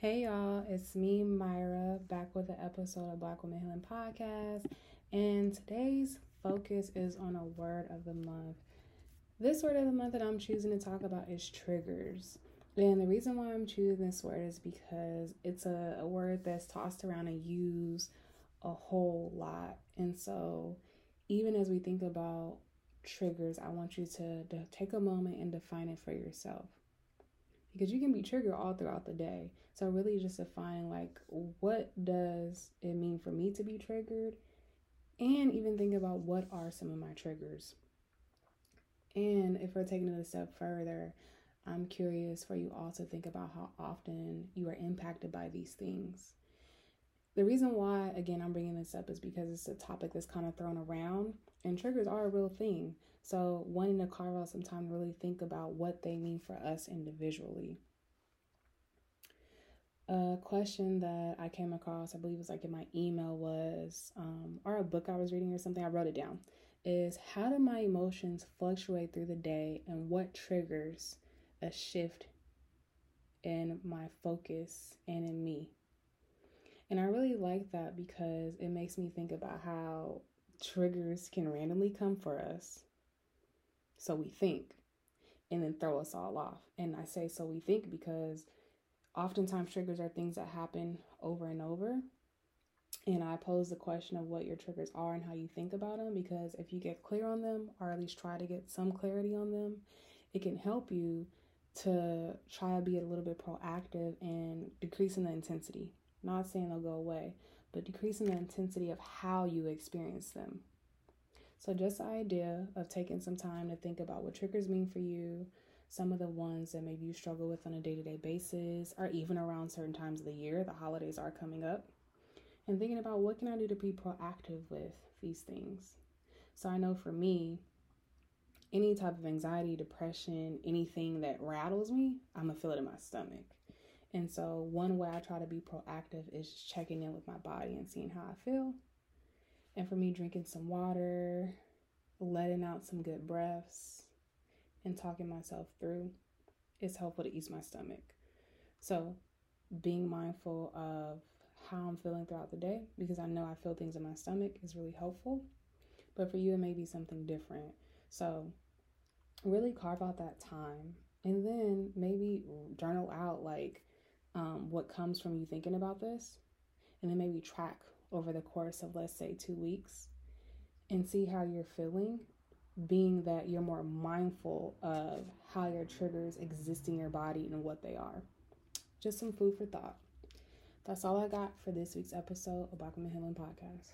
Hey y'all, it's me, Myra, back with an episode of Black Women Healing Podcast. And today's focus is on a word of the month. This word of the month that I'm choosing to talk about is triggers. And the reason why I'm choosing this word is because it's a, a word that's tossed around and used a whole lot. And so, even as we think about triggers, I want you to, to take a moment and define it for yourself because you can be triggered all throughout the day. So really just define like what does it mean for me to be triggered and even think about what are some of my triggers. And if we're taking it a step further, I'm curious for you all to think about how often you are impacted by these things. The reason why, again, I'm bringing this up is because it's a topic that's kind of thrown around, and triggers are a real thing. So, wanting to carve out some time to really think about what they mean for us individually. A question that I came across, I believe it was like in my email, was, um, or a book I was reading or something, I wrote it down, is how do my emotions fluctuate through the day and what triggers a shift in my focus and in me? And I really like that because it makes me think about how triggers can randomly come for us. So we think and then throw us all off. And I say so we think because oftentimes triggers are things that happen over and over. And I pose the question of what your triggers are and how you think about them because if you get clear on them, or at least try to get some clarity on them, it can help you to try to be a little bit proactive and decreasing the intensity not saying they'll go away, but decreasing the intensity of how you experience them. So, just the idea of taking some time to think about what triggers mean for you, some of the ones that maybe you struggle with on a day to day basis, or even around certain times of the year, the holidays are coming up, and thinking about what can I do to be proactive with these things. So, I know for me, any type of anxiety, depression, anything that rattles me, I'm gonna feel it in my stomach. And so, one way I try to be proactive is just checking in with my body and seeing how I feel. And for me, drinking some water, letting out some good breaths, and talking myself through is helpful to ease my stomach. So, being mindful of how I'm feeling throughout the day because I know I feel things in my stomach is really helpful. But for you, it may be something different. So, really carve out that time and then maybe journal out like um, what comes from you thinking about this, and then maybe track over the course of, let's say, two weeks and see how you're feeling, being that you're more mindful of how your triggers exist in your body and what they are. Just some food for thought. That's all I got for this week's episode of Black Women Healing Podcast.